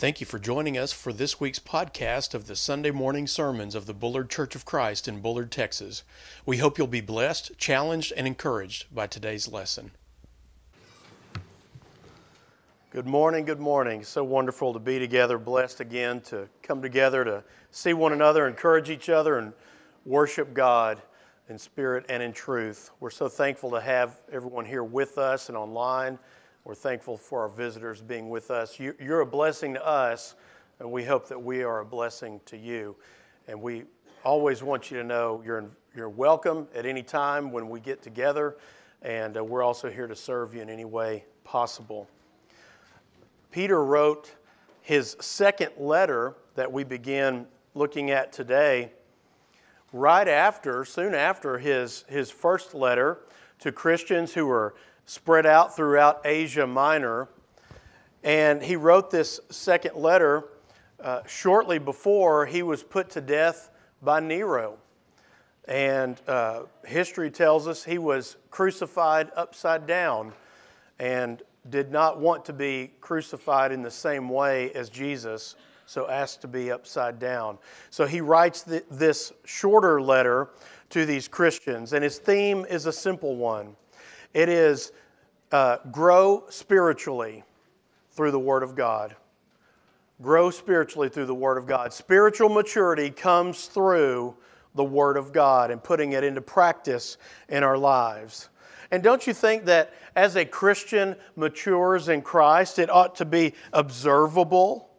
Thank you for joining us for this week's podcast of the Sunday morning sermons of the Bullard Church of Christ in Bullard, Texas. We hope you'll be blessed, challenged, and encouraged by today's lesson. Good morning, good morning. So wonderful to be together, blessed again to come together to see one another, encourage each other, and worship God in spirit and in truth. We're so thankful to have everyone here with us and online. We're thankful for our visitors being with us. You're a blessing to us, and we hope that we are a blessing to you. And we always want you to know you're, you're welcome at any time when we get together, and uh, we're also here to serve you in any way possible. Peter wrote his second letter that we begin looking at today right after, soon after his, his first letter to Christians who were spread out throughout Asia Minor. And he wrote this second letter uh, shortly before he was put to death by Nero. And uh, history tells us he was crucified upside down and did not want to be crucified in the same way as Jesus, so asked to be upside down. So he writes th- this shorter letter to these Christians, and his theme is a simple one it is uh, grow spiritually through the Word of God. Grow spiritually through the Word of God. Spiritual maturity comes through the Word of God and putting it into practice in our lives. And don't you think that as a Christian matures in Christ, it ought to be observable?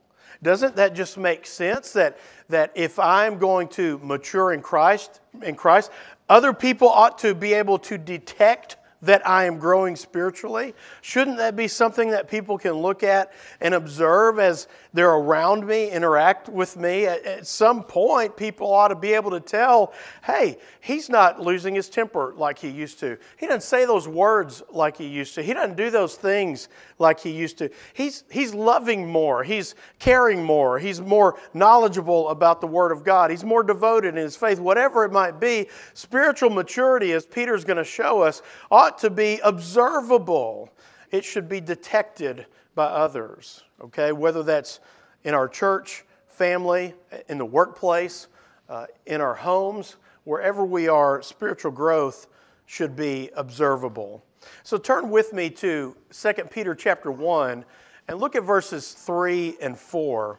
Doesn't that just make sense that, that if I'm going to mature in Christ, in Christ, other people ought to be able to detect that I am growing spiritually? Shouldn't that be something that people can look at and observe as they're around me, interact with me? At, some point, people ought to be able to tell, hey, he's not losing his temper like he used to. He doesn't say those words like he used to. He doesn't do those things like he used to. He's, he's loving more. He's caring more. He's more knowledgeable about the Word of God. He's more devoted in his faith. Whatever it might be, spiritual maturity, as Peter's going to show us, ought ought to be observable. It should be detected by others, okay? Whether that's in our church, family, in the workplace, uh, in our homes, wherever we are, spiritual growth should be observable. So turn with me to 2 Peter chapter 1 and look at verses 3 and 4.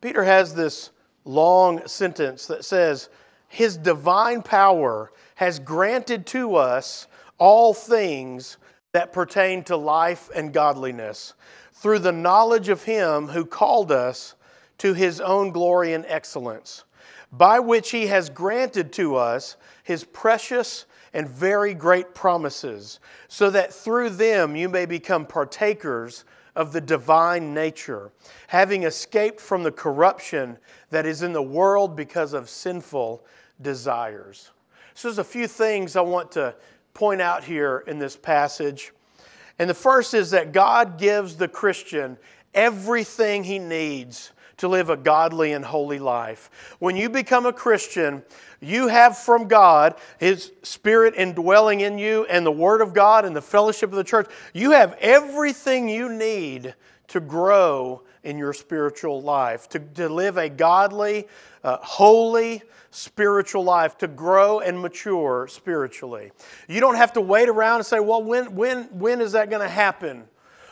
Peter has this long sentence that says, His divine power has granted to us all things that pertain to life and godliness through the knowledge of Him who called us to His own glory and excellence, by which He has granted to us His precious and very great promises, so that through them you may become partakers of the divine nature, having escaped from the corruption that is in the world because of sinful desires. So, there's a few things I want to point out here in this passage. And the first is that God gives the Christian everything he needs to live a godly and holy life. When you become a Christian, you have from God His Spirit indwelling in you and the Word of God and the fellowship of the church. You have everything you need to grow in your spiritual life, to, to live a godly, uh, holy, spiritual life, to grow and mature spiritually. You don't have to wait around and say, well, when, when, when is that going to happen?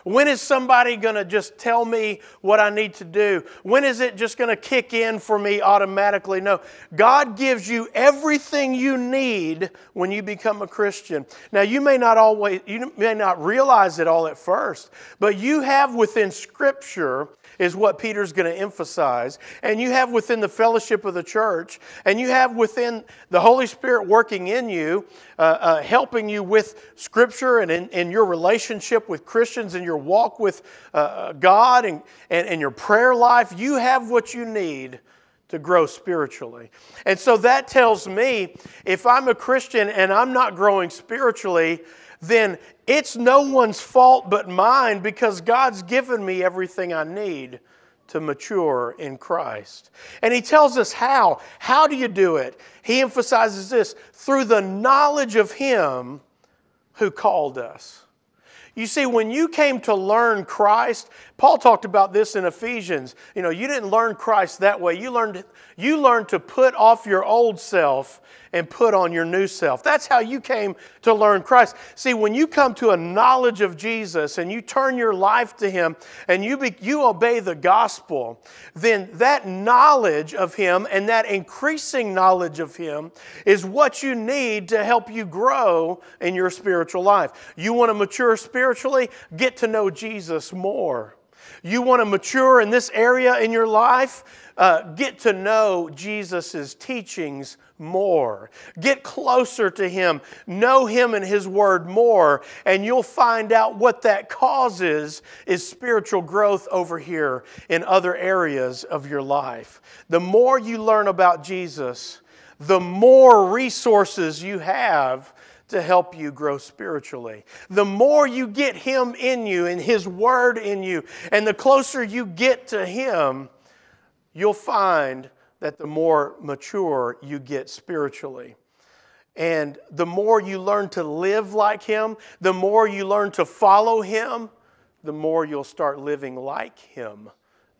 When is somebody going to just tell me what I need to do? When is it just going to kick in for me automatically? No. God gives you everything you need when you become a Christian. Now, you may not always, you may not realize it all at first, but you have within Scripture is what Peter's going to emphasize. And you have within the fellowship of the church, and you have within the Holy Spirit working in you, uh, uh, helping you with Scripture and in, in, your relationship with Christians and your walk with uh, uh, God and, and, and your prayer life. You have what you need to grow spiritually. And so that tells me if I'm a Christian and I'm not growing spiritually, then it's no one's fault but mine because God's given me everything I need to mature in Christ. And he tells us how. How do you do it? He emphasizes this through the knowledge of Him who called us. You see, when you came to learn Christ, Paul talked about this in Ephesians. You know, you didn't learn Christ that way. You learned, you learned to put off your old self and put on your new self. That's how you came to learn Christ. See, when you come to a knowledge of Jesus and you turn your life to Him and you, be, you obey the gospel, then that knowledge of Him and that increasing knowledge of Him is what you need to help you grow in your spiritual life. You want to mature spiritually? Get to know Jesus more. You want to mature in this area in your life? Uh, get to know Jesus' teachings more. Get closer to Him. Know Him and His Word more. And you'll find out what that causes is spiritual growth over here in other areas of your life. The more you learn about Jesus, the more resources you have to help you grow spiritually. The more you get Him in you and His Word in you, and the closer you get to Him, you'll find that the more mature you get spiritually. And the more you learn to live like Him, the more you learn to follow Him, the more you'll start living like Him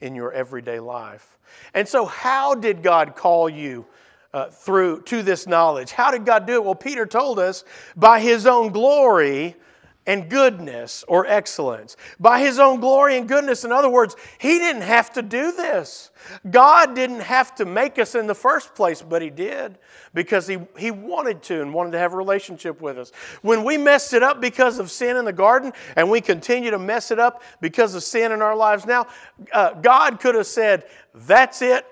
in your everyday life. And so, how did God call you uh, through to this knowledge? How did God do it? Well, Peter told us by His own glory and goodness or excellence. By his own glory and goodness. In other words, he didn't have to do this. God didn't have to make us in the first place, but he did because he, he wanted to and wanted to have a relationship with us. When we messed it up because of sin in the garden and we continue to mess it up because of sin in our lives now, uh, God could have said, That's it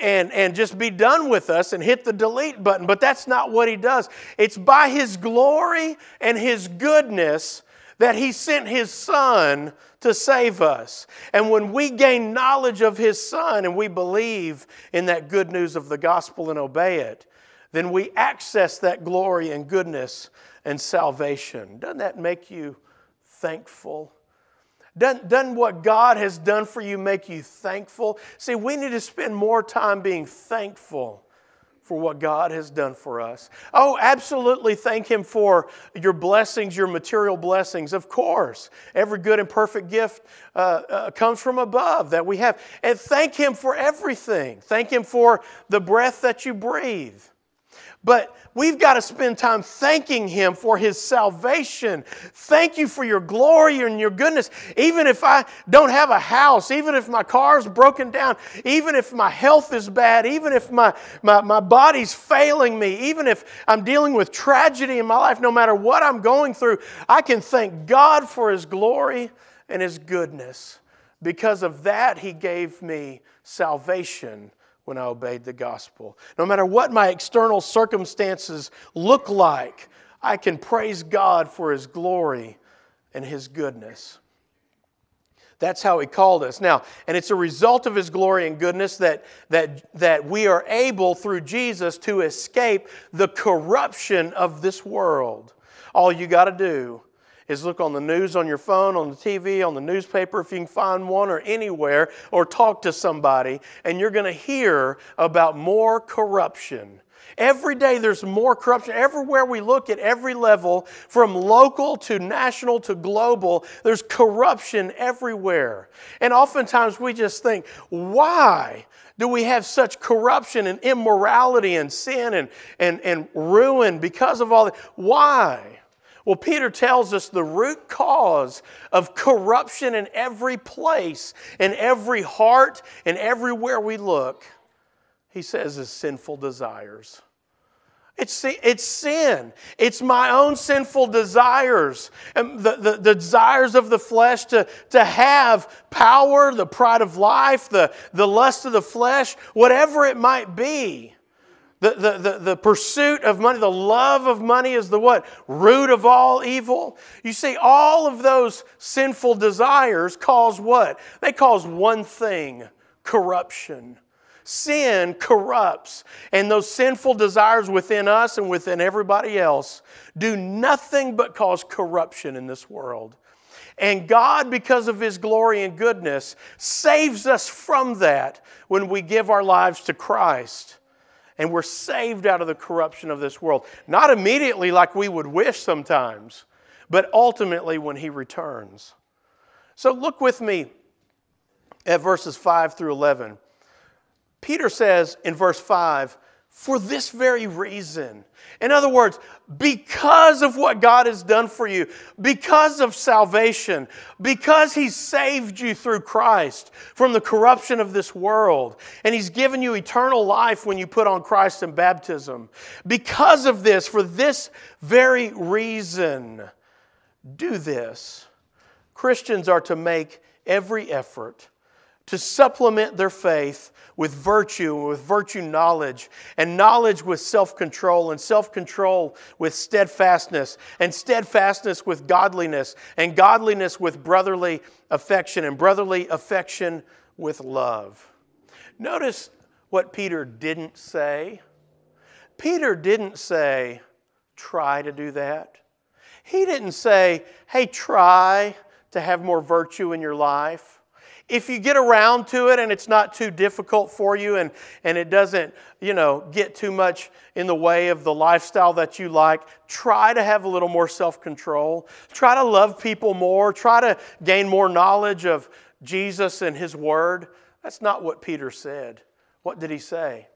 and, and just be done with us and hit the delete button. But that's not what he does. It's by his glory and his goodness that he sent his son to save us. And when we gain knowledge of his son and we believe in that good news of the gospel and obey it, then we access that glory and goodness and salvation. Doesn't that make you thankful? Doesn't, doesn't what God has done for you make you thankful? See, we need to spend more time being thankful for what God has done for us. Oh, absolutely thank Him for your blessings, your material blessings, of course. Every good and perfect gift uh, uh, comes from above that we have. And thank Him for everything. Thank Him for the breath that you breathe. But we've got to spend time thanking Him for His salvation. Thank you for your glory and your goodness. Even if I don't have a house, even if my car's broken down, even if my health is bad, even if my, my, my body's failing me, even if I'm dealing with tragedy in my life, no matter what I'm going through, I can thank God for His glory and His goodness. Because of that, He gave me salvation when I obeyed the gospel. No matter what my external circumstances look like, I can praise God for His glory and His goodness. That's how He called us. Now, and it's a result of His glory and goodness that, that, that we are able, through Jesus, to escape the corruption of this world. All you got to do is look on the news on your phone, on the TV, on the newspaper, if you can find one, or anywhere, or talk to somebody, and you're going to hear about more corruption. Every day there's more corruption. Everywhere we look at every level, from local to national to global, there's corruption everywhere. And oftentimes we just think, why? do we have such corruption and immorality and sin and, and, and ruin because of all that? Why? Well, Peter tells us the root cause of corruption in every place, in every heart, and everywhere we look, he says, is sinful desires. It's, it's sin. It's my own sinful desires, and the, the, the, desires of the flesh to, to have power, the pride of life, the, the lust of the flesh, whatever it might be. The, the, the, the, pursuit of money, the love of money is the what? Root of all evil. You see, all of those sinful desires cause what? They cause one thing corruption. Sin corrupts, and those sinful desires within us and within everybody else do nothing but cause corruption in this world. And God, because of His glory and goodness, saves us from that when we give our lives to Christ and we're saved out of the corruption of this world. Not immediately like we would wish sometimes, but ultimately when He returns. So look with me at verses 5 through 11. Peter says in verse 5, for this very reason. In other words, because of what God has done for you, because of salvation, because He saved you through Christ from the corruption of this world, and He's given you eternal life when you put on Christ in baptism. Because of this, for this very reason, do this. Christians are to make every effort to supplement their faith with virtue, with virtue knowledge, and knowledge with self control, and self control with steadfastness, and steadfastness with godliness, and godliness with brotherly affection, and brotherly affection with love. Notice what Peter didn't say. Peter didn't say, try to do that. He didn't say, hey, try to have more virtue in your life if you get around to it and it's not too difficult for you and, and it doesn't, you know, get too much in the way of the lifestyle that you like, try to have a little more self control. Try to love people more. Try to gain more knowledge of Jesus and His Word. That's not what Peter said. What did he say?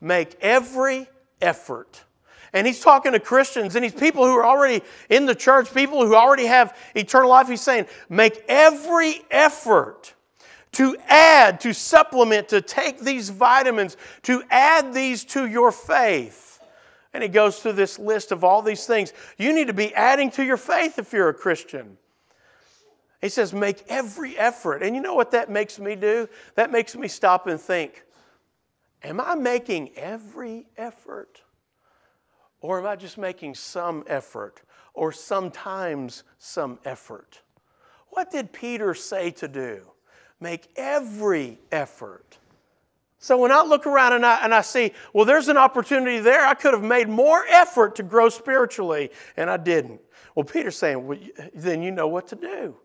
Make every effort. And he's talking to Christians and he's people who are already in the church, people who already have eternal life. He's saying, make every effort to add, to supplement, to take these vitamins, to add these to your faith. And he goes through this list of all these things. You need to be adding to your faith if you're a Christian. He says, make every effort. And you know what that makes me do? That makes me stop and think, am I making every effort? Or am I just making some effort? Or sometimes some effort? What did Peter say to do? Make every effort. So when I look around and I, and I see, well, there's an opportunity there, I could have made more effort to grow spiritually, and I didn't. Well, Peter's saying, well, then you know what to do.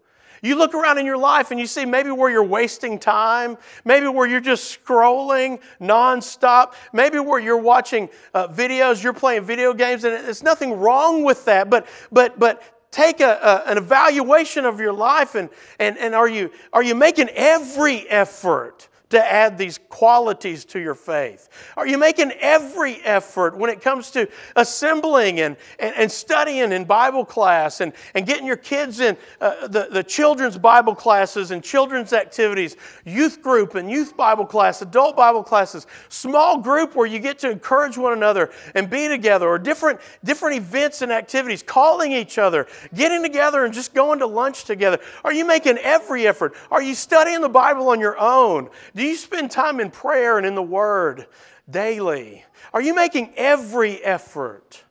You look around in your life and you see maybe where you're wasting time, maybe where you're just scrolling nonstop, maybe where you're watching uh, videos, you're playing video games, and there's nothing wrong with that. But but but take a, a, an evaluation of your life and, and, and are, you, are you making every effort to add these qualities to your faith? Are you making every effort when it comes to assembling and, and, and studying in Bible class and, and getting your kids in uh, the, the children's Bible classes and children's activities, youth group and youth Bible class, adult Bible classes, small group where you get to encourage one another and be together, or different, different events and activities, calling each other, getting together and just going to lunch together? Are you making every effort? Are you studying the Bible on your own? Do you spend time in prayer and in the Word daily? Are you making every effort?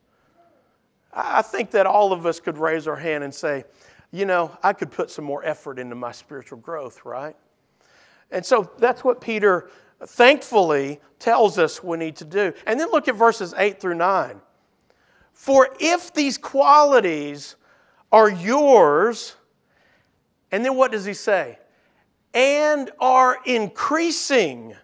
I think that all of us could raise our hand and say, you know, I could put some more effort into my spiritual growth, right? And so that's what Peter thankfully tells us we need to do. And then look at verses 8 through 9. For if these qualities are yours, and then what does he say? And are increasing.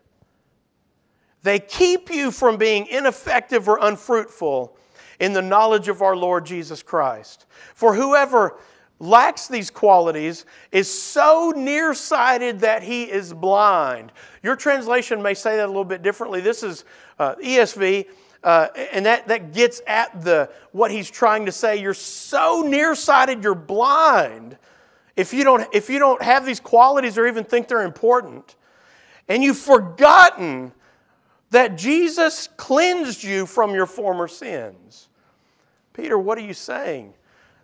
They keep you from being ineffective or unfruitful in the knowledge of our Lord Jesus Christ. For whoever lacks these qualities is so nearsighted that he is blind. Your translation may say that a little bit differently. This is uh, ESV. Uh, and that, that gets at the what he's trying to say. You're so nearsighted, you're blind if you don't, if you don't have these qualities or even think they're important, and you've forgotten that Jesus cleansed you from your former sins. Peter, what are you saying?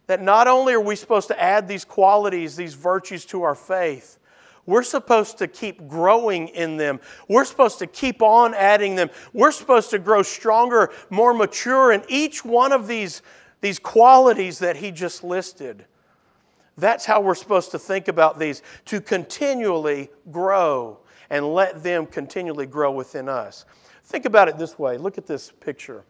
That not only are we supposed to add these qualities, these virtues to our faith, we're supposed to keep growing in them. We're supposed to keep on adding them. We're supposed to grow stronger, more mature in each one of these, these qualities that he just listed. That's how we're supposed to think about these to continually grow and let them continually grow within us. Think about it this way look at this picture.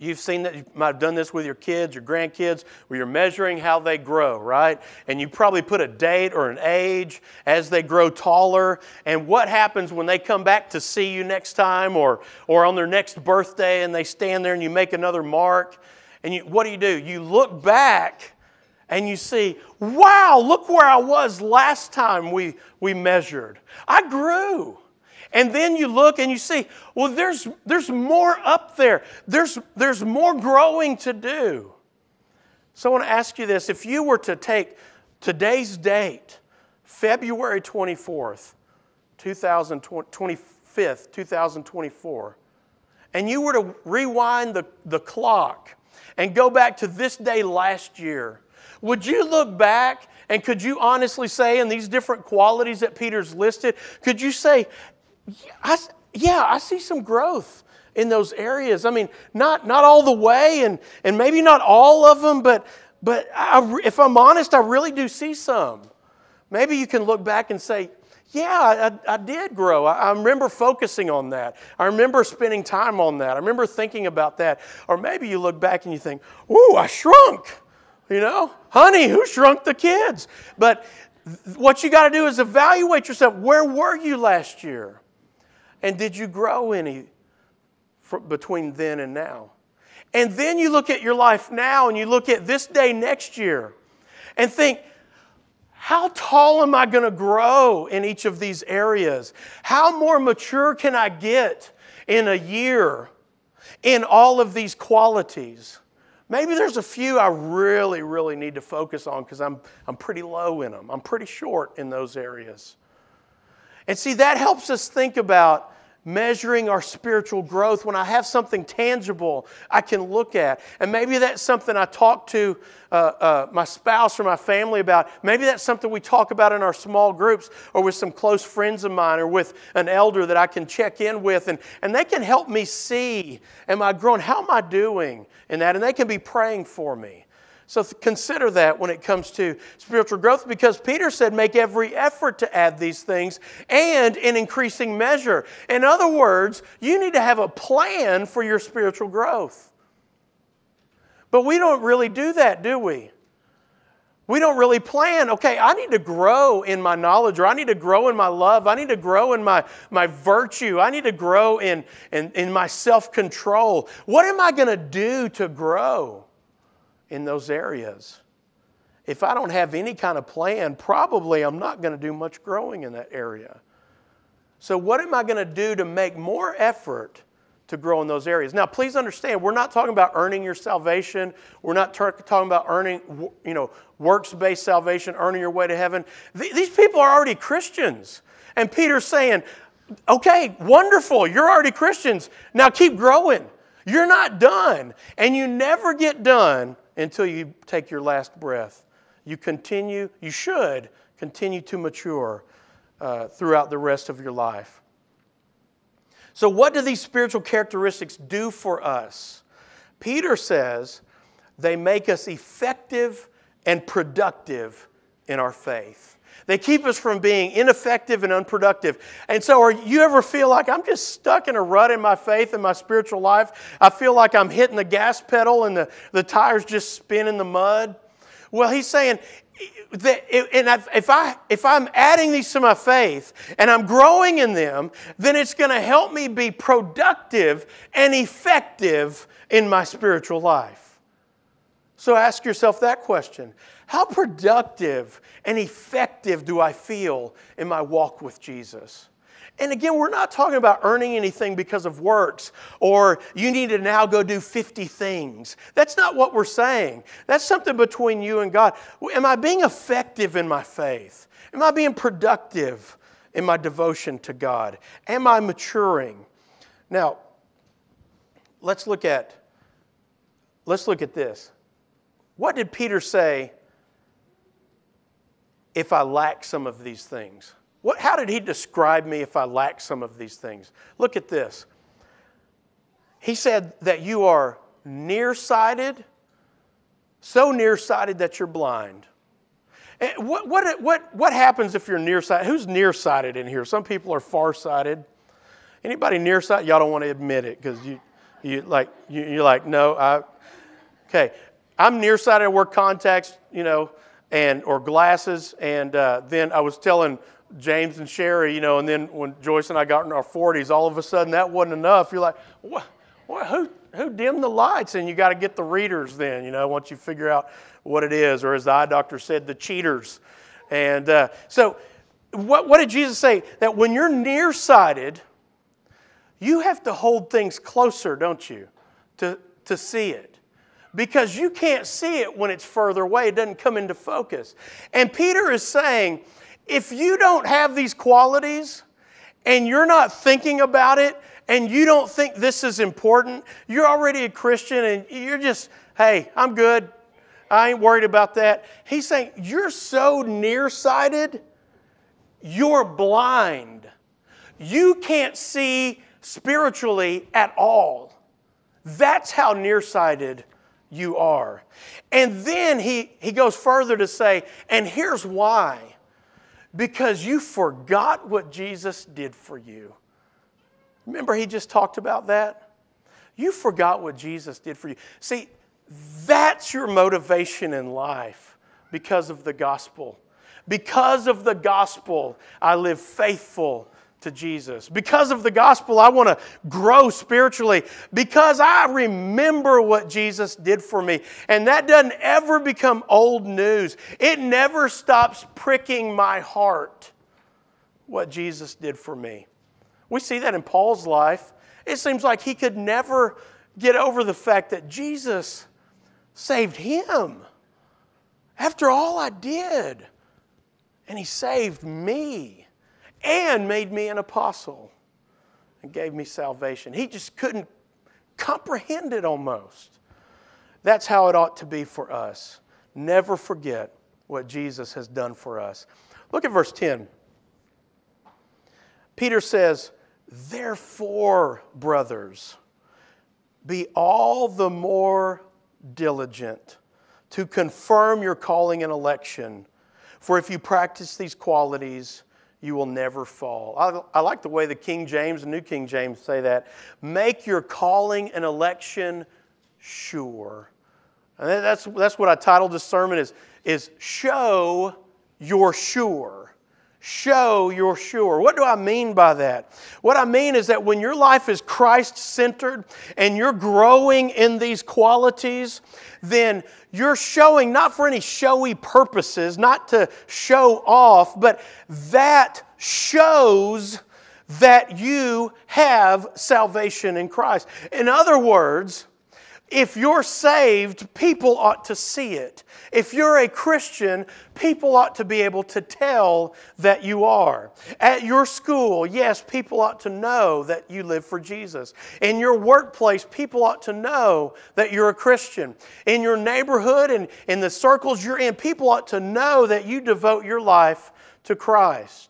You've seen that, you might have done this with your kids, your grandkids, where you're measuring how they grow, right? And you probably put a date or an age as they grow taller. And what happens when they come back to see you next time or, or on their next birthday and they stand there and you make another mark? And you, what do you do? You look back and you see, wow, look where I was last time we, we measured. I grew. And then you look and you see, well, there's, there's more up there. There's, there's more growing to do. So I want to ask you this if you were to take today's date, February 24th, 2025, 2024, and you were to rewind the, the clock and go back to this day last year, would you look back and could you honestly say, in these different qualities that Peter's listed, could you say, yeah, I see some growth in those areas? I mean, not, not all the way and, and maybe not all of them, but, but I, if I'm honest, I really do see some. Maybe you can look back and say, yeah, I, I did grow. I, I, remember focusing on that. I remember spending time on that. I remember thinking about that. Or maybe you look back and you think, ooh, I shrunk. You know, honey, who shrunk the kids? But what you got to do is evaluate yourself. Where were you last year? And did you grow any between then and now? And then you look at your life now and you look at this day next year and think, how tall am I going to grow in each of these areas? How more mature can I get in a year in all of these qualities? Maybe there's a few I really, really need to focus on because I'm, I'm pretty low in them. I'm pretty short in those areas. And see, that helps us think about measuring our spiritual growth when I have something tangible I can look at. And maybe that's something I talk to uh, uh, my spouse or my family about. Maybe that's something we talk about in our small groups or with some close friends of mine or with an elder that I can check in with. And, and they can help me see, am I growing? How am I doing in that? And they can be praying for me. So consider that when it comes to spiritual growth because Peter said, make every effort to add these things and in increasing measure. In other words, you need to have a plan for your spiritual growth. But we don't really do that, do we? We don't really plan, okay, I need to grow in my knowledge, or I need to grow in my love, I need to grow in my, my virtue, I need to grow in, in, in my self control. What am I going to do to grow? In those areas. If I don't have any kind of plan, probably I'm not going to do much growing in that area. So, what am I going to do to make more effort to grow in those areas? Now, please understand, we're not talking about earning your salvation. We're not talking about earning, you know, works-based salvation, earning your way to heaven. These people are already Christians, and Peter's saying, "Okay, wonderful, you're already Christians. Now keep growing. You're not done, and you never get done until you take your last breath. You continue, you should continue to mature uh, throughout the rest of your life. So, what do these spiritual characteristics do for us? Peter says they make us effective and productive in our faith. They keep us from being ineffective and unproductive. And so, are you ever feel like I'm just stuck in a rut in my faith and my spiritual life? I feel like I'm hitting the gas pedal and the, the tires just spin in the mud. Well, he's saying, that and if, I, if I'm adding these to my faith and I'm growing in them, then it's going to help me be productive and effective in my spiritual life. So ask yourself that question how productive and effective do I feel in my walk with Jesus? And again, we're not talking about earning anything because of works or you need to now go do 50 things. That's not what we're saying. That's something between you and God. Am I being effective in my faith? Am I being productive in my devotion to God? Am I maturing? Now, let's look at let's look at this. What did Peter say if I lack some of these things? What, how did he describe me if I lack some of these things? Look at this. He said that you are nearsighted, so nearsighted that you're blind. What, what, what, what happens if you're nearsighted? Who's nearsighted in here? Some people are farsighted. Anybody nearsighted? Y'all don't want to admit it because you, you like you, you're like no. I, okay, I'm nearsighted. I wear contacts. You know, and or glasses. And uh, then I was telling James and Sherry, you know, and then when Joyce and I got in our 40s, all of a sudden that wasn't enough. You're like, what? Well, who, who dimmed the lights? And you got to get the readers then, you know, once you figure out what it is, or as the eye doctor said, the cheaters. And uh, so, what, what did Jesus say? That when you're nearsighted, you have to hold things closer, don't you, to, to see it. Because you can't see it when it's further away, it doesn't come into focus. And Peter is saying, if you don't have these qualities and you're not thinking about it and you don't think this is important, you're already a Christian and you're just, hey, I'm good. I ain't worried about that. He's saying, you're so nearsighted, you're blind. You can't see spiritually at all. That's how nearsighted you are. And then he, he goes further to say, and here's why because you forgot what Jesus did for you. Remember, he just talked about that? You forgot what Jesus did for you. See, that's your motivation in life because of the gospel. Because of the gospel, I live faithful to Jesus. Because of the gospel, I want to grow spiritually because I remember what Jesus did for me. And that doesn't ever become old news. It never stops pricking my heart what Jesus did for me. We see that in Paul's life. It seems like he could never get over the fact that Jesus saved him after all I did. And he saved me and made me an apostle and gave me salvation. He just couldn't comprehend it almost. That's how it ought to be for us. Never forget what Jesus has done for us. Look at verse 10. Peter says, Therefore, brothers, be all the more diligent to confirm your calling and election. For if you practice these qualities, you will never fall. I, I, like the way the King James and New King James say that. Make your calling and election sure. And that's, that's what I titled this sermon is, is Show You're Sure show you're sure. What do I mean by that? What I mean is that when your life is Christ centered and you're growing in these qualities, then you're showing not for any showy purposes, not to show off, but that shows that you have salvation in Christ. In other words, if you're saved, people ought to see it. If you're a Christian, people ought to be able to tell that you are. At your school, yes, people ought to know that you live for Jesus. In your workplace, people ought to know that you're a Christian. In your neighborhood and in the circles you're in, people ought to know that you devote your life to Christ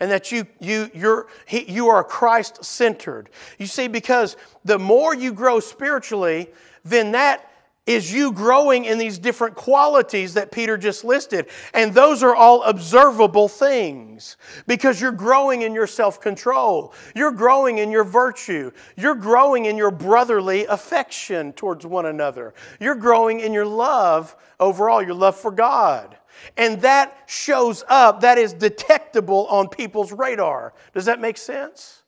and that you, you, you're, you are Christ centered. You see, because the more you grow spiritually, then that is you growing in these different qualities that Peter just listed. And those are all observable things because you're growing in your self control. You're growing in your virtue. You're growing in your brotherly affection towards one another. You're growing in your love overall, your love for God. And that shows up, that is detectable on people's radar. Does that make sense?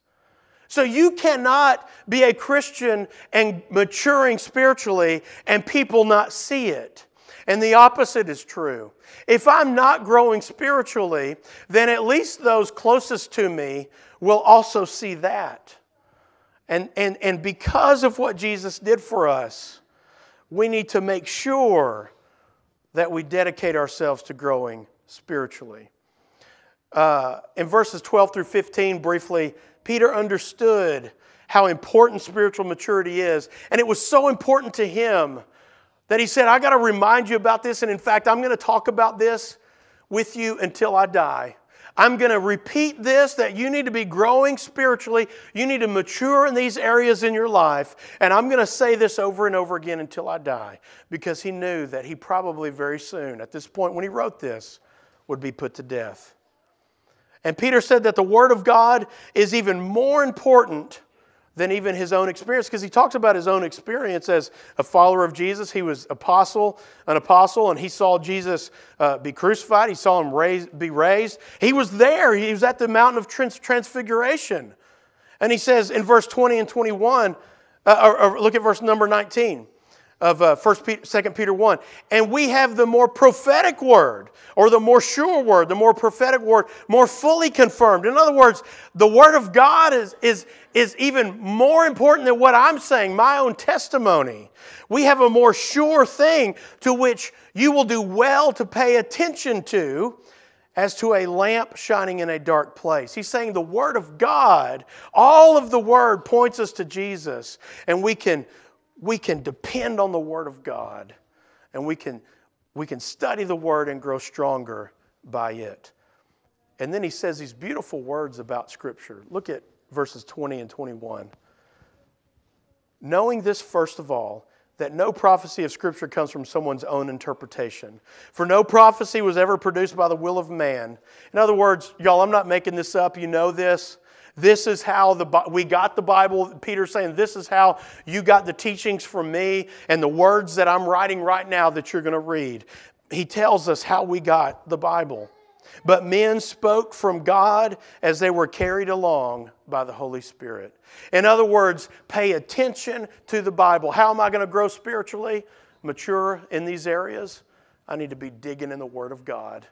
So you cannot be a Christian and maturing spiritually and people not see it. And the opposite is true. If I'm not growing spiritually, then at least those closest to me will also see that. And, and, and because of what Jesus did for us, we need to make sure that we dedicate ourselves to growing spiritually. Uh, in verses 12 through 15, briefly, Peter understood how important spiritual maturity is. And it was so important to him that he said, I got to remind you about this. And in fact, I'm going to talk about this with you until I die. I'm going to repeat this that you need to be growing spiritually. You need to mature in these areas in your life. And I'm going to say this over and over again until I die because he knew that he probably very soon, at this point when he wrote this, would be put to death. And Peter said that the Word of God is even more important than even his own experience because he talks about his own experience as a follower of Jesus. He was apostle, an apostle, and he saw Jesus uh, be crucified. He saw him raised, be raised. He was there. He was at the mountain of trans- transfiguration. And he says in verse 20 and 21, Uh, or, or look at verse number 19 of uh, 1 Peter, 2 Peter 1. And we have the more prophetic word, or the more sure word, the more prophetic word, more fully confirmed. In other words, the word of God is, is, is even more important than what I'm saying, my own testimony. We have a more sure thing to which you will do well to pay attention to as to a lamp shining in a dark place. He's saying the Word of God, all of the Word points us to Jesus, and we can we can depend on the Word of God and we can, we can study the Word and grow stronger by it. And then he says these beautiful words about Scripture. Look at verses 20 and 21. Knowing this, first of all, that no prophecy of Scripture comes from someone's own interpretation. For no prophecy was ever produced by the will of man. In other words, y'all, I'm not making this up. You know this. This is how the, we got the Bible. Peter's saying, This is how you got the teachings from me and the words that I'm writing right now that you're going to read. He tells us how we got the Bible. But men spoke from God as they were carried along by the Holy Spirit. In other words, pay attention to the Bible. How am I going to grow spiritually, mature in these areas? I need to be digging in the Word of God.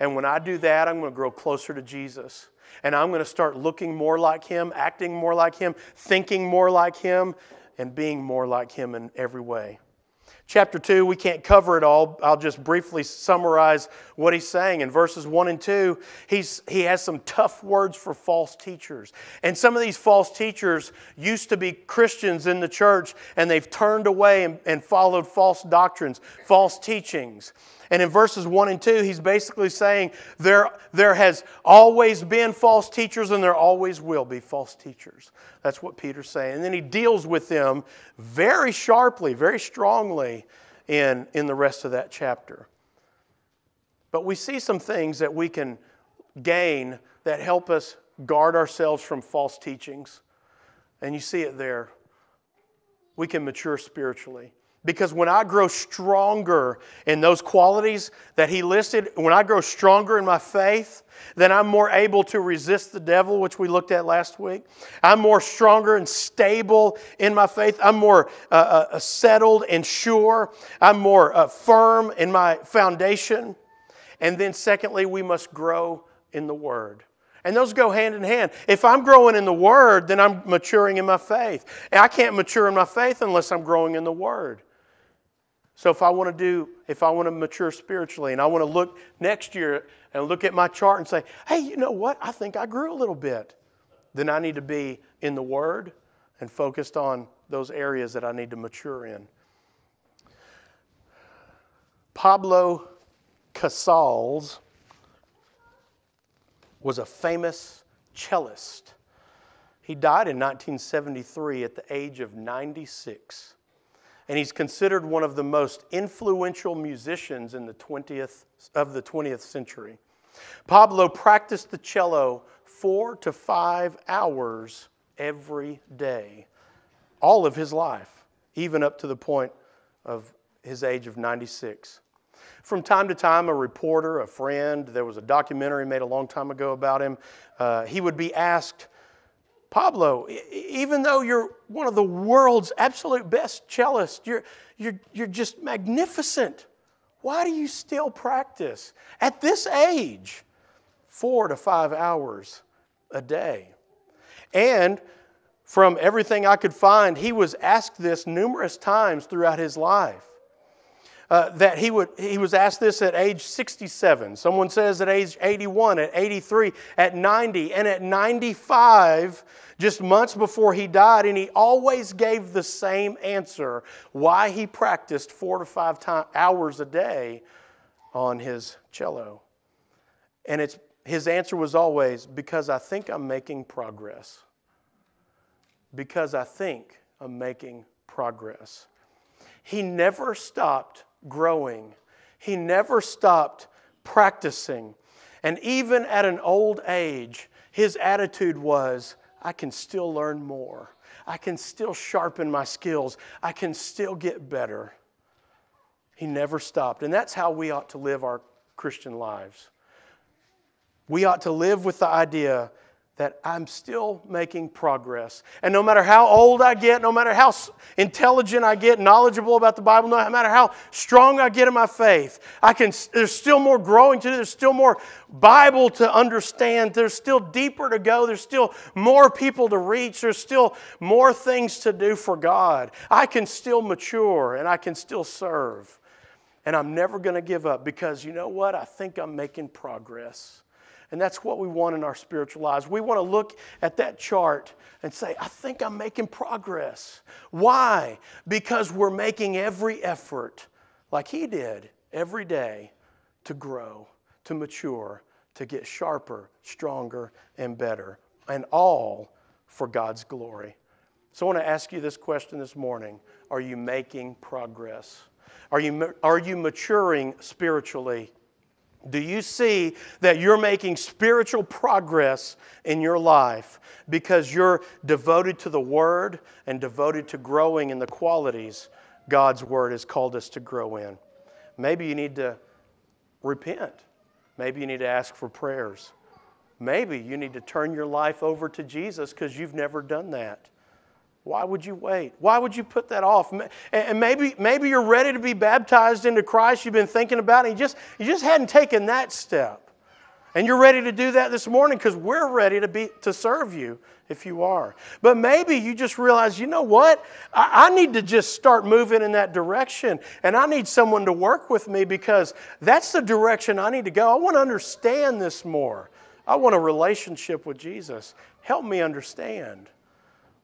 And when I do that, I'm going to grow closer to Jesus and I'm going to start looking more like Him, acting more like Him, thinking more like Him, and being more like Him in every way. Chapter 2, we can't cover it all. I'll just briefly summarize what he's saying. In verses 1 and 2, he's, he has some tough words for false teachers. And some of these false teachers used to be Christians in the church, and they've turned away and, and followed false doctrines, false teachings. And in verses 1 and 2, he's basically saying there, there has always been false teachers and there always will be false teachers. That's what Peter's saying. And then he deals with them very sharply, very strongly in, in the rest of that chapter. But we see some things that we can gain that help us guard ourselves from false teachings. And you see it there. We can mature spiritually. Because when I grow stronger in those qualities that he listed, when I grow stronger in my faith, then I'm more able to resist the devil, which we looked at last week. I'm more stronger and stable in my faith. I'm more uh, uh, uh settled and sure. I'm more uh, firm in my foundation. And then, secondly, we must grow in the Word. And those go hand in hand. If I'm growing in the Word, then I'm maturing in my faith. And I can't mature in my faith unless I'm growing in the Word. So if I want to do, if I want to mature spiritually and I want to look next year and look at my chart and say, hey, you know what? I think I grew a little bit. Then I need to be in the Word and focused on those areas that I need to mature in. Pablo Casals was a famous cellist. He died in 1973 at the age of 96 and he's considered one of the most influential musicians in the 20th, of the 20th century. Pablo practiced the cello four to five hours every day, all of his life, even up to the point of his age of 96. From time to time, a reporter, a friend, there was a documentary made a long time ago about him, uh, he would be asked, Pablo, even though you're one of the world's absolute best cellists, you're, you're, you're just magnificent. Why do you still practice at this age four to five hours a day? And from everything I could find, he was asked this numerous times throughout his life. Uh, that he, would, he was asked this at age 67. Someone says at age 81, at 83, at 90, and at 95, just months before he died. And he always gave the same answer why he practiced four to five time, hours a day on his cello. And it's, his answer was always because I think I'm making progress. Because I think I'm making progress. He never stopped growing. He never stopped practicing. And even at an old age, his attitude was, I can still learn more. I can still sharpen my skills. I can still get better. He never stopped. And that's how we ought to live our Christian lives. We ought to live with the idea that I'm still making progress. And no matter how old I get, no matter how intelligent I get, knowledgeable about the Bible, no matter how strong I get in my faith, I can, there's still more growing to do. There's still more Bible to understand. There's still deeper to go. There's still more people to reach. There's still more things to do for God. I can still mature and I can still serve. And I'm never going to give up because you know what? I think I'm making progress. And that's what we want in our spiritual lives. We want to look at that chart and say, I think I'm making progress. Why? Because we're making every effort, like he did, every day to grow, to mature, to get sharper, stronger, and better, and all for God's glory. So I want to ask you this question this morning Are you making progress? Are you, are you maturing spiritually? Do you see that you're making spiritual progress in your life because you're devoted to the Word and devoted to growing in the qualities God's Word has called us to grow in? Maybe you need to repent. Maybe you need to ask for prayers. Maybe you need to turn your life over to Jesus because you've never done that. Why would you wait? Why would you put that off? And maybe, maybe you're ready to be baptized into Christ. You've been thinking about it. You just, you just hadn't taken that step. And you're ready to do that this morning because we're ready to, be, to serve you if you are. But maybe you just realize, you know what? I, I need to just start moving in that direction. And I need someone to work with me because that's the direction I need to go. I want to understand this more. I want a relationship with Jesus. Help me understand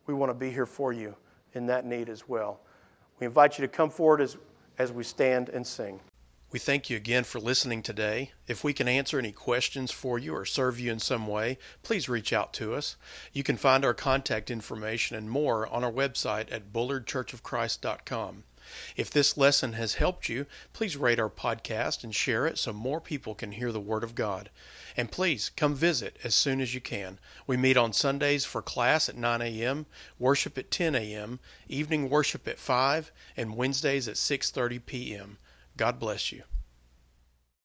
we want to be here for you in that need as well. We invite you to come forward as, as we stand and sing. We thank you again for listening today. If we can answer any questions for you or serve you in some way, please reach out to us. You can find our contact information and more on our website at bullardchurchofchrist.com. If this lesson has helped you, please rate our podcast and share it so more people can hear the Word of God. And please come visit as soon as you can. We meet on Sundays for class at 9 a.m., worship at 10 a.m., evening worship at 5, and Wednesdays at 6:30 p.m. God bless you.